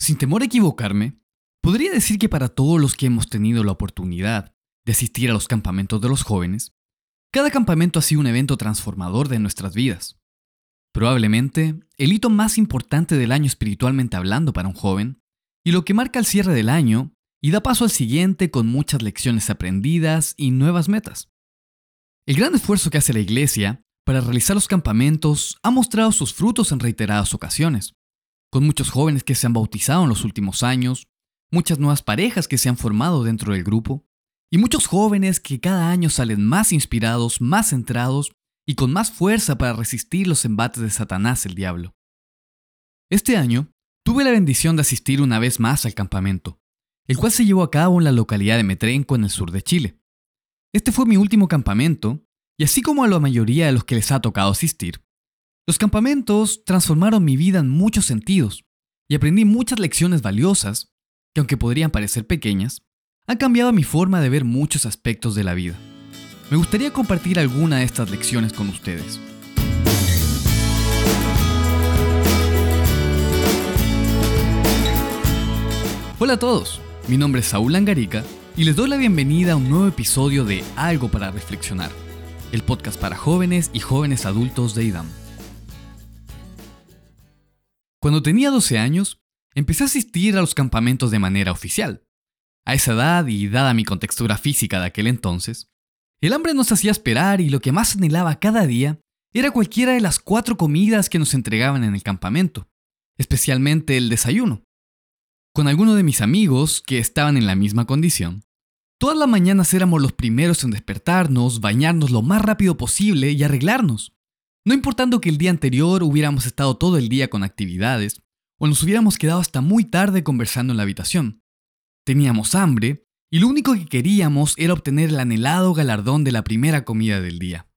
Sin temor a equivocarme, podría decir que para todos los que hemos tenido la oportunidad de asistir a los campamentos de los jóvenes, cada campamento ha sido un evento transformador de nuestras vidas. Probablemente el hito más importante del año espiritualmente hablando para un joven, y lo que marca el cierre del año y da paso al siguiente con muchas lecciones aprendidas y nuevas metas. El gran esfuerzo que hace la Iglesia para realizar los campamentos ha mostrado sus frutos en reiteradas ocasiones, con muchos jóvenes que se han bautizado en los últimos años, muchas nuevas parejas que se han formado dentro del grupo, y muchos jóvenes que cada año salen más inspirados, más centrados y con más fuerza para resistir los embates de Satanás el diablo. Este año tuve la bendición de asistir una vez más al campamento, el cual se llevó a cabo en la localidad de Metrenco en el sur de Chile. Este fue mi último campamento, y así como a la mayoría de los que les ha tocado asistir, los campamentos transformaron mi vida en muchos sentidos, y aprendí muchas lecciones valiosas, que aunque podrían parecer pequeñas, han cambiado mi forma de ver muchos aspectos de la vida. Me gustaría compartir alguna de estas lecciones con ustedes. Hola a todos, mi nombre es Saúl Angarica y les doy la bienvenida a un nuevo episodio de Algo para Reflexionar, el podcast para jóvenes y jóvenes adultos de IDAM. Cuando tenía 12 años, empecé a asistir a los campamentos de manera oficial. A esa edad y dada mi contextura física de aquel entonces, el hambre nos hacía esperar y lo que más anhelaba cada día era cualquiera de las cuatro comidas que nos entregaban en el campamento, especialmente el desayuno. Con algunos de mis amigos que estaban en la misma condición, todas las mañanas éramos los primeros en despertarnos, bañarnos lo más rápido posible y arreglarnos, no importando que el día anterior hubiéramos estado todo el día con actividades o nos hubiéramos quedado hasta muy tarde conversando en la habitación. Teníamos hambre y lo único que queríamos era obtener el anhelado galardón de la primera comida del día.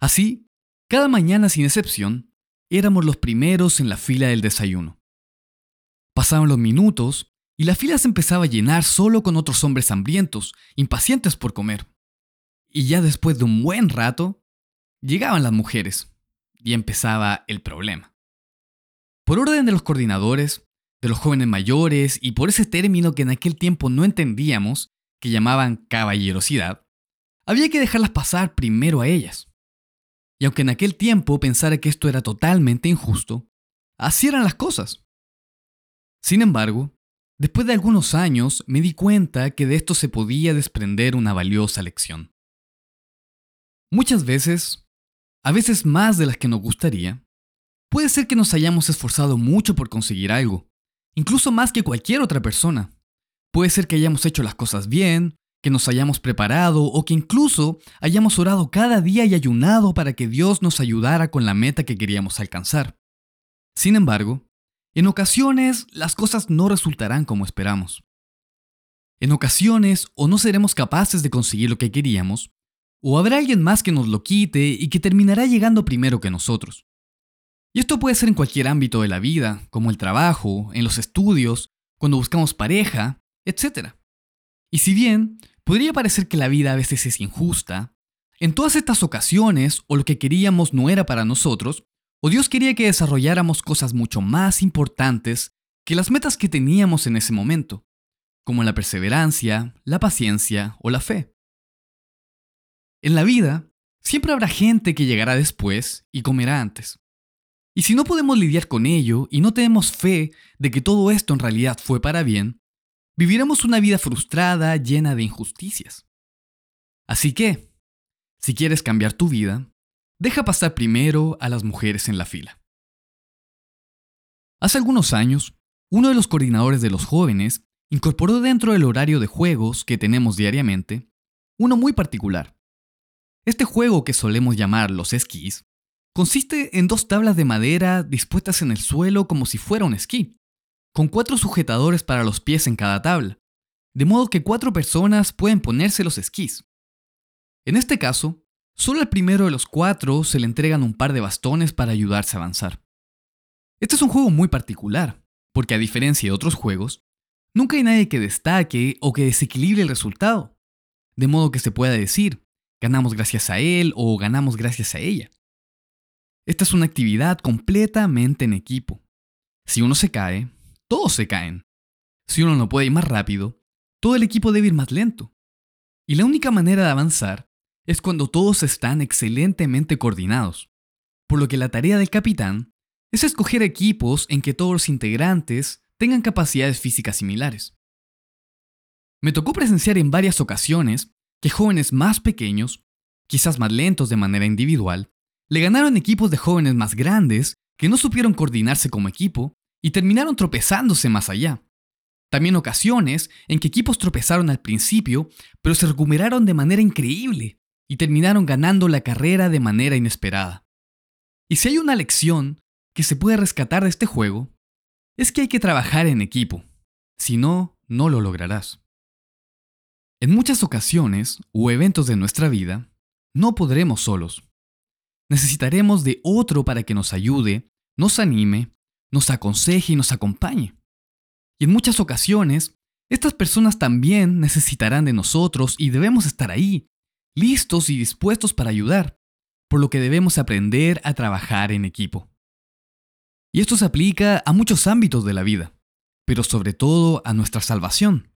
Así, cada mañana sin excepción, éramos los primeros en la fila del desayuno. Pasaban los minutos y la fila se empezaba a llenar solo con otros hombres hambrientos, impacientes por comer. Y ya después de un buen rato, llegaban las mujeres y empezaba el problema. Por orden de los coordinadores, de los jóvenes mayores y por ese término que en aquel tiempo no entendíamos, que llamaban caballerosidad, había que dejarlas pasar primero a ellas. Y aunque en aquel tiempo pensara que esto era totalmente injusto, así eran las cosas. Sin embargo, después de algunos años me di cuenta que de esto se podía desprender una valiosa lección. Muchas veces, a veces más de las que nos gustaría, puede ser que nos hayamos esforzado mucho por conseguir algo, incluso más que cualquier otra persona. Puede ser que hayamos hecho las cosas bien, que nos hayamos preparado o que incluso hayamos orado cada día y ayunado para que Dios nos ayudara con la meta que queríamos alcanzar. Sin embargo, en ocasiones las cosas no resultarán como esperamos. En ocasiones o no seremos capaces de conseguir lo que queríamos, o habrá alguien más que nos lo quite y que terminará llegando primero que nosotros. Y esto puede ser en cualquier ámbito de la vida, como el trabajo, en los estudios, cuando buscamos pareja, etc. Y si bien podría parecer que la vida a veces es injusta, en todas estas ocasiones o lo que queríamos no era para nosotros, o Dios quería que desarrolláramos cosas mucho más importantes que las metas que teníamos en ese momento, como la perseverancia, la paciencia o la fe. En la vida, siempre habrá gente que llegará después y comerá antes. Y si no podemos lidiar con ello y no tenemos fe de que todo esto en realidad fue para bien, viviremos una vida frustrada llena de injusticias. Así que, si quieres cambiar tu vida, deja pasar primero a las mujeres en la fila. Hace algunos años, uno de los coordinadores de los jóvenes incorporó dentro del horario de juegos que tenemos diariamente uno muy particular. Este juego que solemos llamar los esquís Consiste en dos tablas de madera dispuestas en el suelo como si fuera un esquí, con cuatro sujetadores para los pies en cada tabla, de modo que cuatro personas pueden ponerse los esquís. En este caso, solo al primero de los cuatro se le entregan un par de bastones para ayudarse a avanzar. Este es un juego muy particular, porque a diferencia de otros juegos, nunca hay nadie que destaque o que desequilibre el resultado, de modo que se pueda decir, ganamos gracias a él o ganamos gracias a ella. Esta es una actividad completamente en equipo. Si uno se cae, todos se caen. Si uno no puede ir más rápido, todo el equipo debe ir más lento. Y la única manera de avanzar es cuando todos están excelentemente coordinados. Por lo que la tarea del capitán es escoger equipos en que todos los integrantes tengan capacidades físicas similares. Me tocó presenciar en varias ocasiones que jóvenes más pequeños, quizás más lentos de manera individual, le ganaron equipos de jóvenes más grandes que no supieron coordinarse como equipo y terminaron tropezándose más allá. También ocasiones en que equipos tropezaron al principio, pero se recuperaron de manera increíble y terminaron ganando la carrera de manera inesperada. Y si hay una lección que se puede rescatar de este juego, es que hay que trabajar en equipo. Si no, no lo lograrás. En muchas ocasiones o eventos de nuestra vida, no podremos solos. Necesitaremos de otro para que nos ayude, nos anime, nos aconseje y nos acompañe. Y en muchas ocasiones, estas personas también necesitarán de nosotros y debemos estar ahí, listos y dispuestos para ayudar, por lo que debemos aprender a trabajar en equipo. Y esto se aplica a muchos ámbitos de la vida, pero sobre todo a nuestra salvación.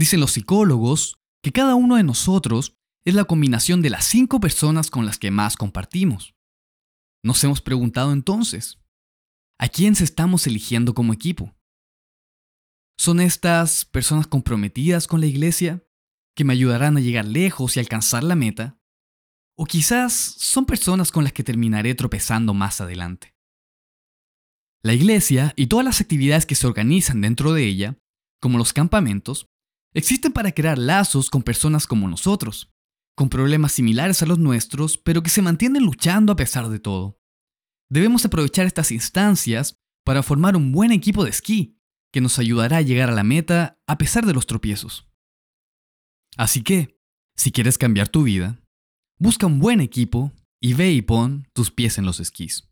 Dicen los psicólogos que cada uno de nosotros es la combinación de las cinco personas con las que más compartimos. Nos hemos preguntado entonces, ¿a quién se estamos eligiendo como equipo? ¿Son estas personas comprometidas con la iglesia que me ayudarán a llegar lejos y alcanzar la meta? ¿O quizás son personas con las que terminaré tropezando más adelante? La iglesia y todas las actividades que se organizan dentro de ella, como los campamentos, existen para crear lazos con personas como nosotros, con problemas similares a los nuestros, pero que se mantienen luchando a pesar de todo. Debemos aprovechar estas instancias para formar un buen equipo de esquí, que nos ayudará a llegar a la meta a pesar de los tropiezos. Así que, si quieres cambiar tu vida, busca un buen equipo y ve y pon tus pies en los esquís.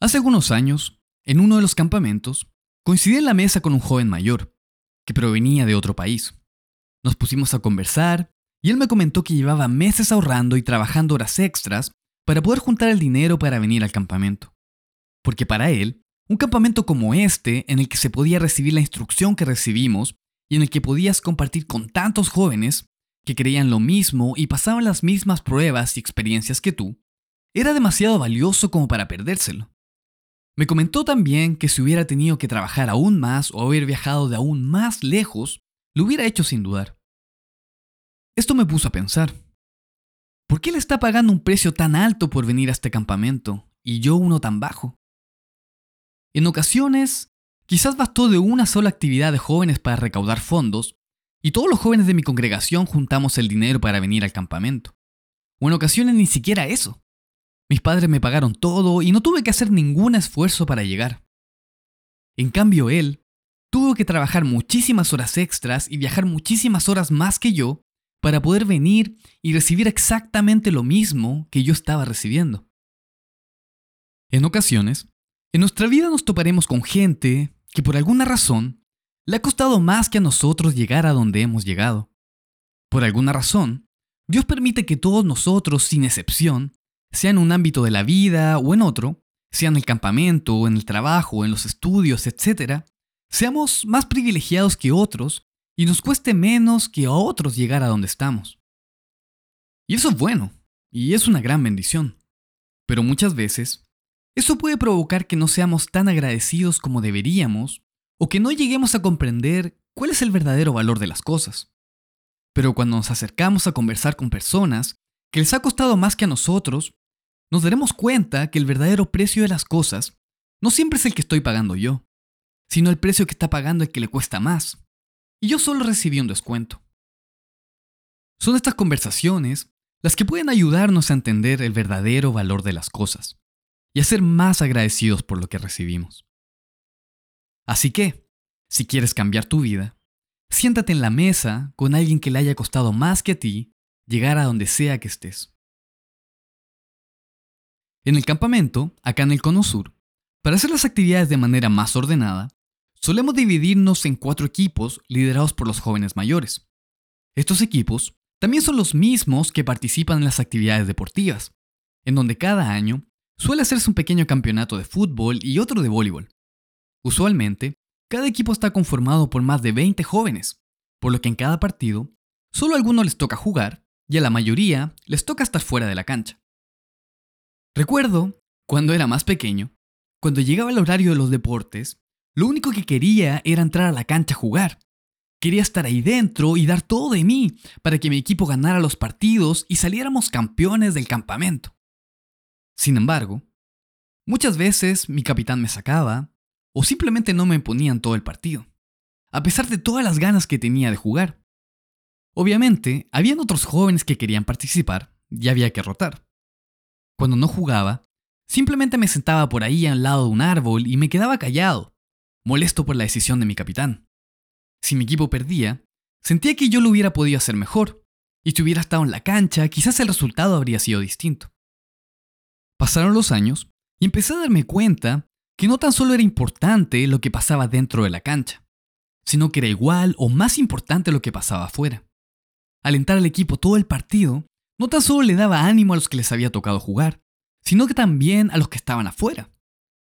Hace algunos años, en uno de los campamentos, coincidí en la mesa con un joven mayor, que provenía de otro país. Nos pusimos a conversar y él me comentó que llevaba meses ahorrando y trabajando horas extras para poder juntar el dinero para venir al campamento. Porque para él, un campamento como este, en el que se podía recibir la instrucción que recibimos y en el que podías compartir con tantos jóvenes que creían lo mismo y pasaban las mismas pruebas y experiencias que tú, era demasiado valioso como para perdérselo. Me comentó también que si hubiera tenido que trabajar aún más o haber viajado de aún más lejos, lo hubiera hecho sin dudar. Esto me puso a pensar. ¿Por qué le está pagando un precio tan alto por venir a este campamento y yo uno tan bajo? En ocasiones, quizás bastó de una sola actividad de jóvenes para recaudar fondos y todos los jóvenes de mi congregación juntamos el dinero para venir al campamento. O en ocasiones ni siquiera eso. Mis padres me pagaron todo y no tuve que hacer ningún esfuerzo para llegar. En cambio, él tuvo que trabajar muchísimas horas extras y viajar muchísimas horas más que yo para poder venir y recibir exactamente lo mismo que yo estaba recibiendo. En ocasiones, en nuestra vida nos toparemos con gente que por alguna razón le ha costado más que a nosotros llegar a donde hemos llegado. Por alguna razón, Dios permite que todos nosotros, sin excepción, sea en un ámbito de la vida o en otro, sea en el campamento en el trabajo en los estudios, etc., seamos más privilegiados que otros y nos cueste menos que a otros llegar a donde estamos. Y eso es bueno, y es una gran bendición. Pero muchas veces, eso puede provocar que no seamos tan agradecidos como deberíamos, o que no lleguemos a comprender cuál es el verdadero valor de las cosas. Pero cuando nos acercamos a conversar con personas que les ha costado más que a nosotros, nos daremos cuenta que el verdadero precio de las cosas no siempre es el que estoy pagando yo, sino el precio que está pagando el que le cuesta más. Y yo solo recibí un descuento. Son estas conversaciones las que pueden ayudarnos a entender el verdadero valor de las cosas y a ser más agradecidos por lo que recibimos. Así que, si quieres cambiar tu vida, siéntate en la mesa con alguien que le haya costado más que a ti llegar a donde sea que estés. En el campamento, acá en el Cono Sur, para hacer las actividades de manera más ordenada, solemos dividirnos en cuatro equipos liderados por los jóvenes mayores. Estos equipos también son los mismos que participan en las actividades deportivas, en donde cada año suele hacerse un pequeño campeonato de fútbol y otro de voleibol. Usualmente, cada equipo está conformado por más de 20 jóvenes, por lo que en cada partido, solo a algunos les toca jugar y a la mayoría les toca estar fuera de la cancha. Recuerdo, cuando era más pequeño, cuando llegaba el horario de los deportes, lo único que quería era entrar a la cancha a jugar. Quería estar ahí dentro y dar todo de mí para que mi equipo ganara los partidos y saliéramos campeones del campamento. Sin embargo, muchas veces mi capitán me sacaba o simplemente no me ponían todo el partido, a pesar de todas las ganas que tenía de jugar. Obviamente, habían otros jóvenes que querían participar y había que rotar. Cuando no jugaba, simplemente me sentaba por ahí al lado de un árbol y me quedaba callado, molesto por la decisión de mi capitán. Si mi equipo perdía, sentía que yo lo hubiera podido hacer mejor, y si hubiera estado en la cancha, quizás el resultado habría sido distinto. Pasaron los años y empecé a darme cuenta que no tan solo era importante lo que pasaba dentro de la cancha, sino que era igual o más importante lo que pasaba afuera. Alentar al equipo todo el partido no tan solo le daba ánimo a los que les había tocado jugar, sino que también a los que estaban afuera.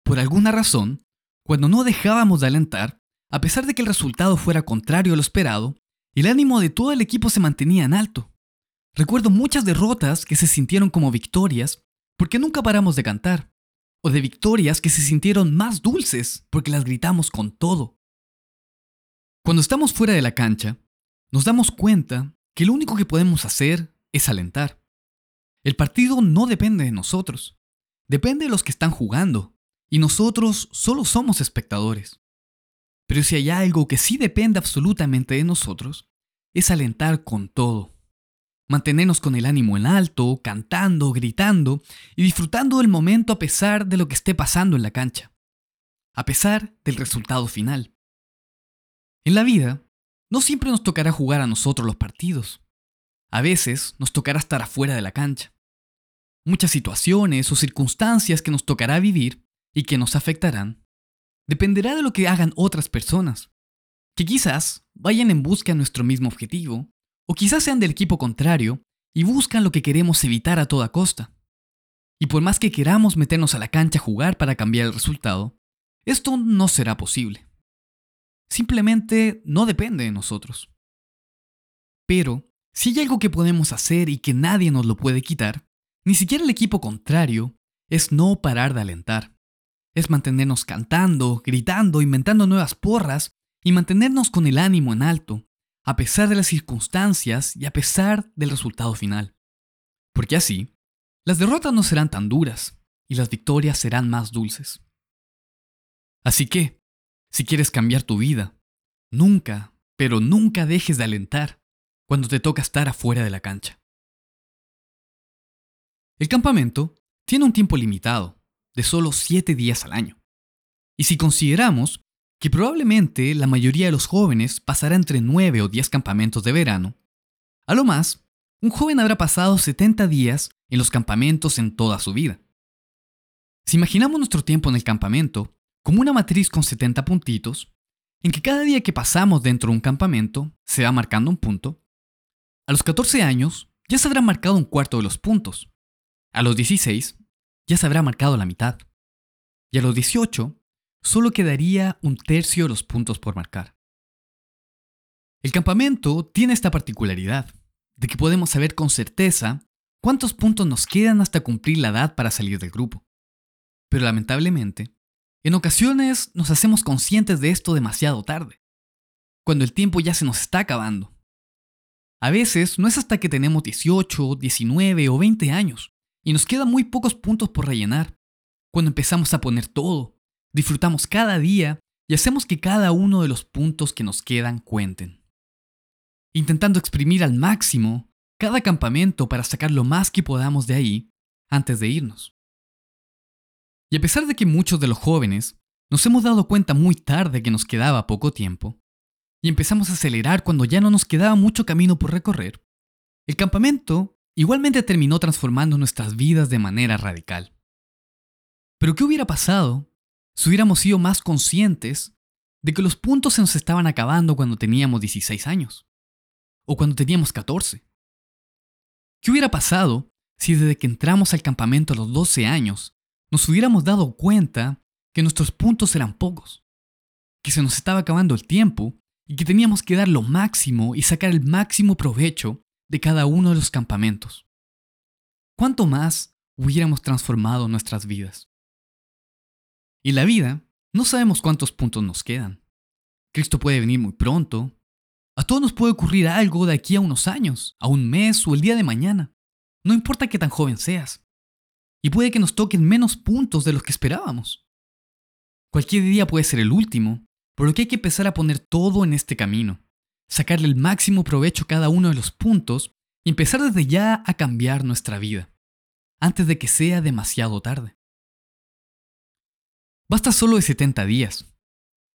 Por alguna razón, cuando no dejábamos de alentar, a pesar de que el resultado fuera contrario a lo esperado, el ánimo de todo el equipo se mantenía en alto. Recuerdo muchas derrotas que se sintieron como victorias porque nunca paramos de cantar, o de victorias que se sintieron más dulces porque las gritamos con todo. Cuando estamos fuera de la cancha, nos damos cuenta que lo único que podemos hacer es alentar. El partido no depende de nosotros, depende de los que están jugando, y nosotros solo somos espectadores. Pero si hay algo que sí depende absolutamente de nosotros, es alentar con todo. Mantenernos con el ánimo en alto, cantando, gritando y disfrutando del momento a pesar de lo que esté pasando en la cancha. A pesar del resultado final. En la vida, no siempre nos tocará jugar a nosotros los partidos. A veces nos tocará estar afuera de la cancha. Muchas situaciones o circunstancias que nos tocará vivir y que nos afectarán dependerá de lo que hagan otras personas, que quizás vayan en busca de nuestro mismo objetivo, o quizás sean del equipo contrario y buscan lo que queremos evitar a toda costa. Y por más que queramos meternos a la cancha a jugar para cambiar el resultado, esto no será posible. Simplemente no depende de nosotros. Pero, si hay algo que podemos hacer y que nadie nos lo puede quitar, ni siquiera el equipo contrario, es no parar de alentar es mantenernos cantando, gritando, inventando nuevas porras y mantenernos con el ánimo en alto, a pesar de las circunstancias y a pesar del resultado final. Porque así, las derrotas no serán tan duras y las victorias serán más dulces. Así que, si quieres cambiar tu vida, nunca, pero nunca dejes de alentar cuando te toca estar afuera de la cancha. El campamento tiene un tiempo limitado de solo 7 días al año. Y si consideramos que probablemente la mayoría de los jóvenes pasará entre 9 o 10 campamentos de verano, a lo más, un joven habrá pasado 70 días en los campamentos en toda su vida. Si imaginamos nuestro tiempo en el campamento como una matriz con 70 puntitos, en que cada día que pasamos dentro de un campamento se va marcando un punto, a los 14 años ya se habrá marcado un cuarto de los puntos, a los 16 ya se habrá marcado la mitad. Y a los 18, solo quedaría un tercio de los puntos por marcar. El campamento tiene esta particularidad, de que podemos saber con certeza cuántos puntos nos quedan hasta cumplir la edad para salir del grupo. Pero lamentablemente, en ocasiones nos hacemos conscientes de esto demasiado tarde, cuando el tiempo ya se nos está acabando. A veces no es hasta que tenemos 18, 19 o 20 años y nos quedan muy pocos puntos por rellenar. Cuando empezamos a poner todo, disfrutamos cada día y hacemos que cada uno de los puntos que nos quedan cuenten. Intentando exprimir al máximo cada campamento para sacar lo más que podamos de ahí antes de irnos. Y a pesar de que muchos de los jóvenes nos hemos dado cuenta muy tarde que nos quedaba poco tiempo, y empezamos a acelerar cuando ya no nos quedaba mucho camino por recorrer, el campamento igualmente terminó transformando nuestras vidas de manera radical. Pero ¿qué hubiera pasado si hubiéramos sido más conscientes de que los puntos se nos estaban acabando cuando teníamos 16 años? ¿O cuando teníamos 14? ¿Qué hubiera pasado si desde que entramos al campamento a los 12 años nos hubiéramos dado cuenta que nuestros puntos eran pocos que se nos estaba acabando el tiempo y que teníamos que dar lo máximo y sacar el máximo provecho de cada uno de los campamentos. ¿Cuánto más hubiéramos transformado nuestras vidas? Y la vida, no sabemos cuántos puntos nos quedan. Cristo puede venir muy pronto. A todos nos puede ocurrir algo de aquí a unos años, a un mes o el día de mañana. No importa qué tan joven seas. Y puede que nos toquen menos puntos de los que esperábamos. Cualquier día puede ser el último, por lo que hay que empezar a poner todo en este camino, sacarle el máximo provecho a cada uno de los puntos y empezar desde ya a cambiar nuestra vida, antes de que sea demasiado tarde. Basta solo de 70 días.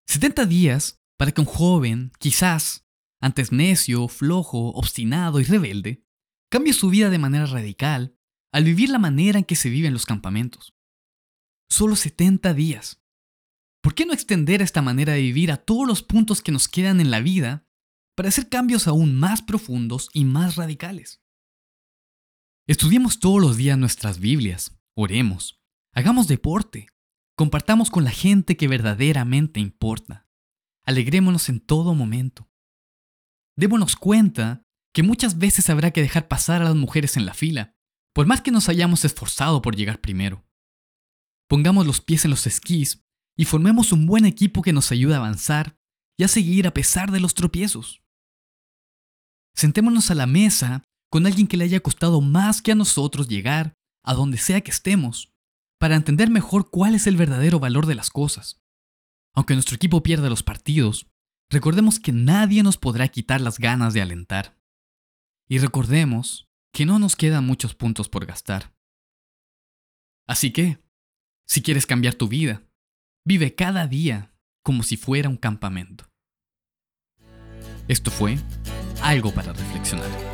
70 días para que un joven, quizás, antes necio, flojo, obstinado y rebelde, cambie su vida de manera radical al vivir la manera en que se vive en los campamentos. Solo 70 días. ¿Por qué no extender esta manera de vivir a todos los puntos que nos quedan en la vida para hacer cambios aún más profundos y más radicales? Estudiemos todos los días nuestras Biblias, oremos, hagamos deporte, compartamos con la gente que verdaderamente importa, alegrémonos en todo momento. Démonos cuenta que muchas veces habrá que dejar pasar a las mujeres en la fila, por más que nos hayamos esforzado por llegar primero. Pongamos los pies en los esquís y formemos un buen equipo que nos ayude a avanzar y a seguir a pesar de los tropiezos. Sentémonos a la mesa con alguien que le haya costado más que a nosotros llegar a donde sea que estemos, para entender mejor cuál es el verdadero valor de las cosas. Aunque nuestro equipo pierda los partidos, recordemos que nadie nos podrá quitar las ganas de alentar. Y recordemos que no nos quedan muchos puntos por gastar. Así que, si quieres cambiar tu vida, Vive cada día como si fuera un campamento. Esto fue algo para reflexionar.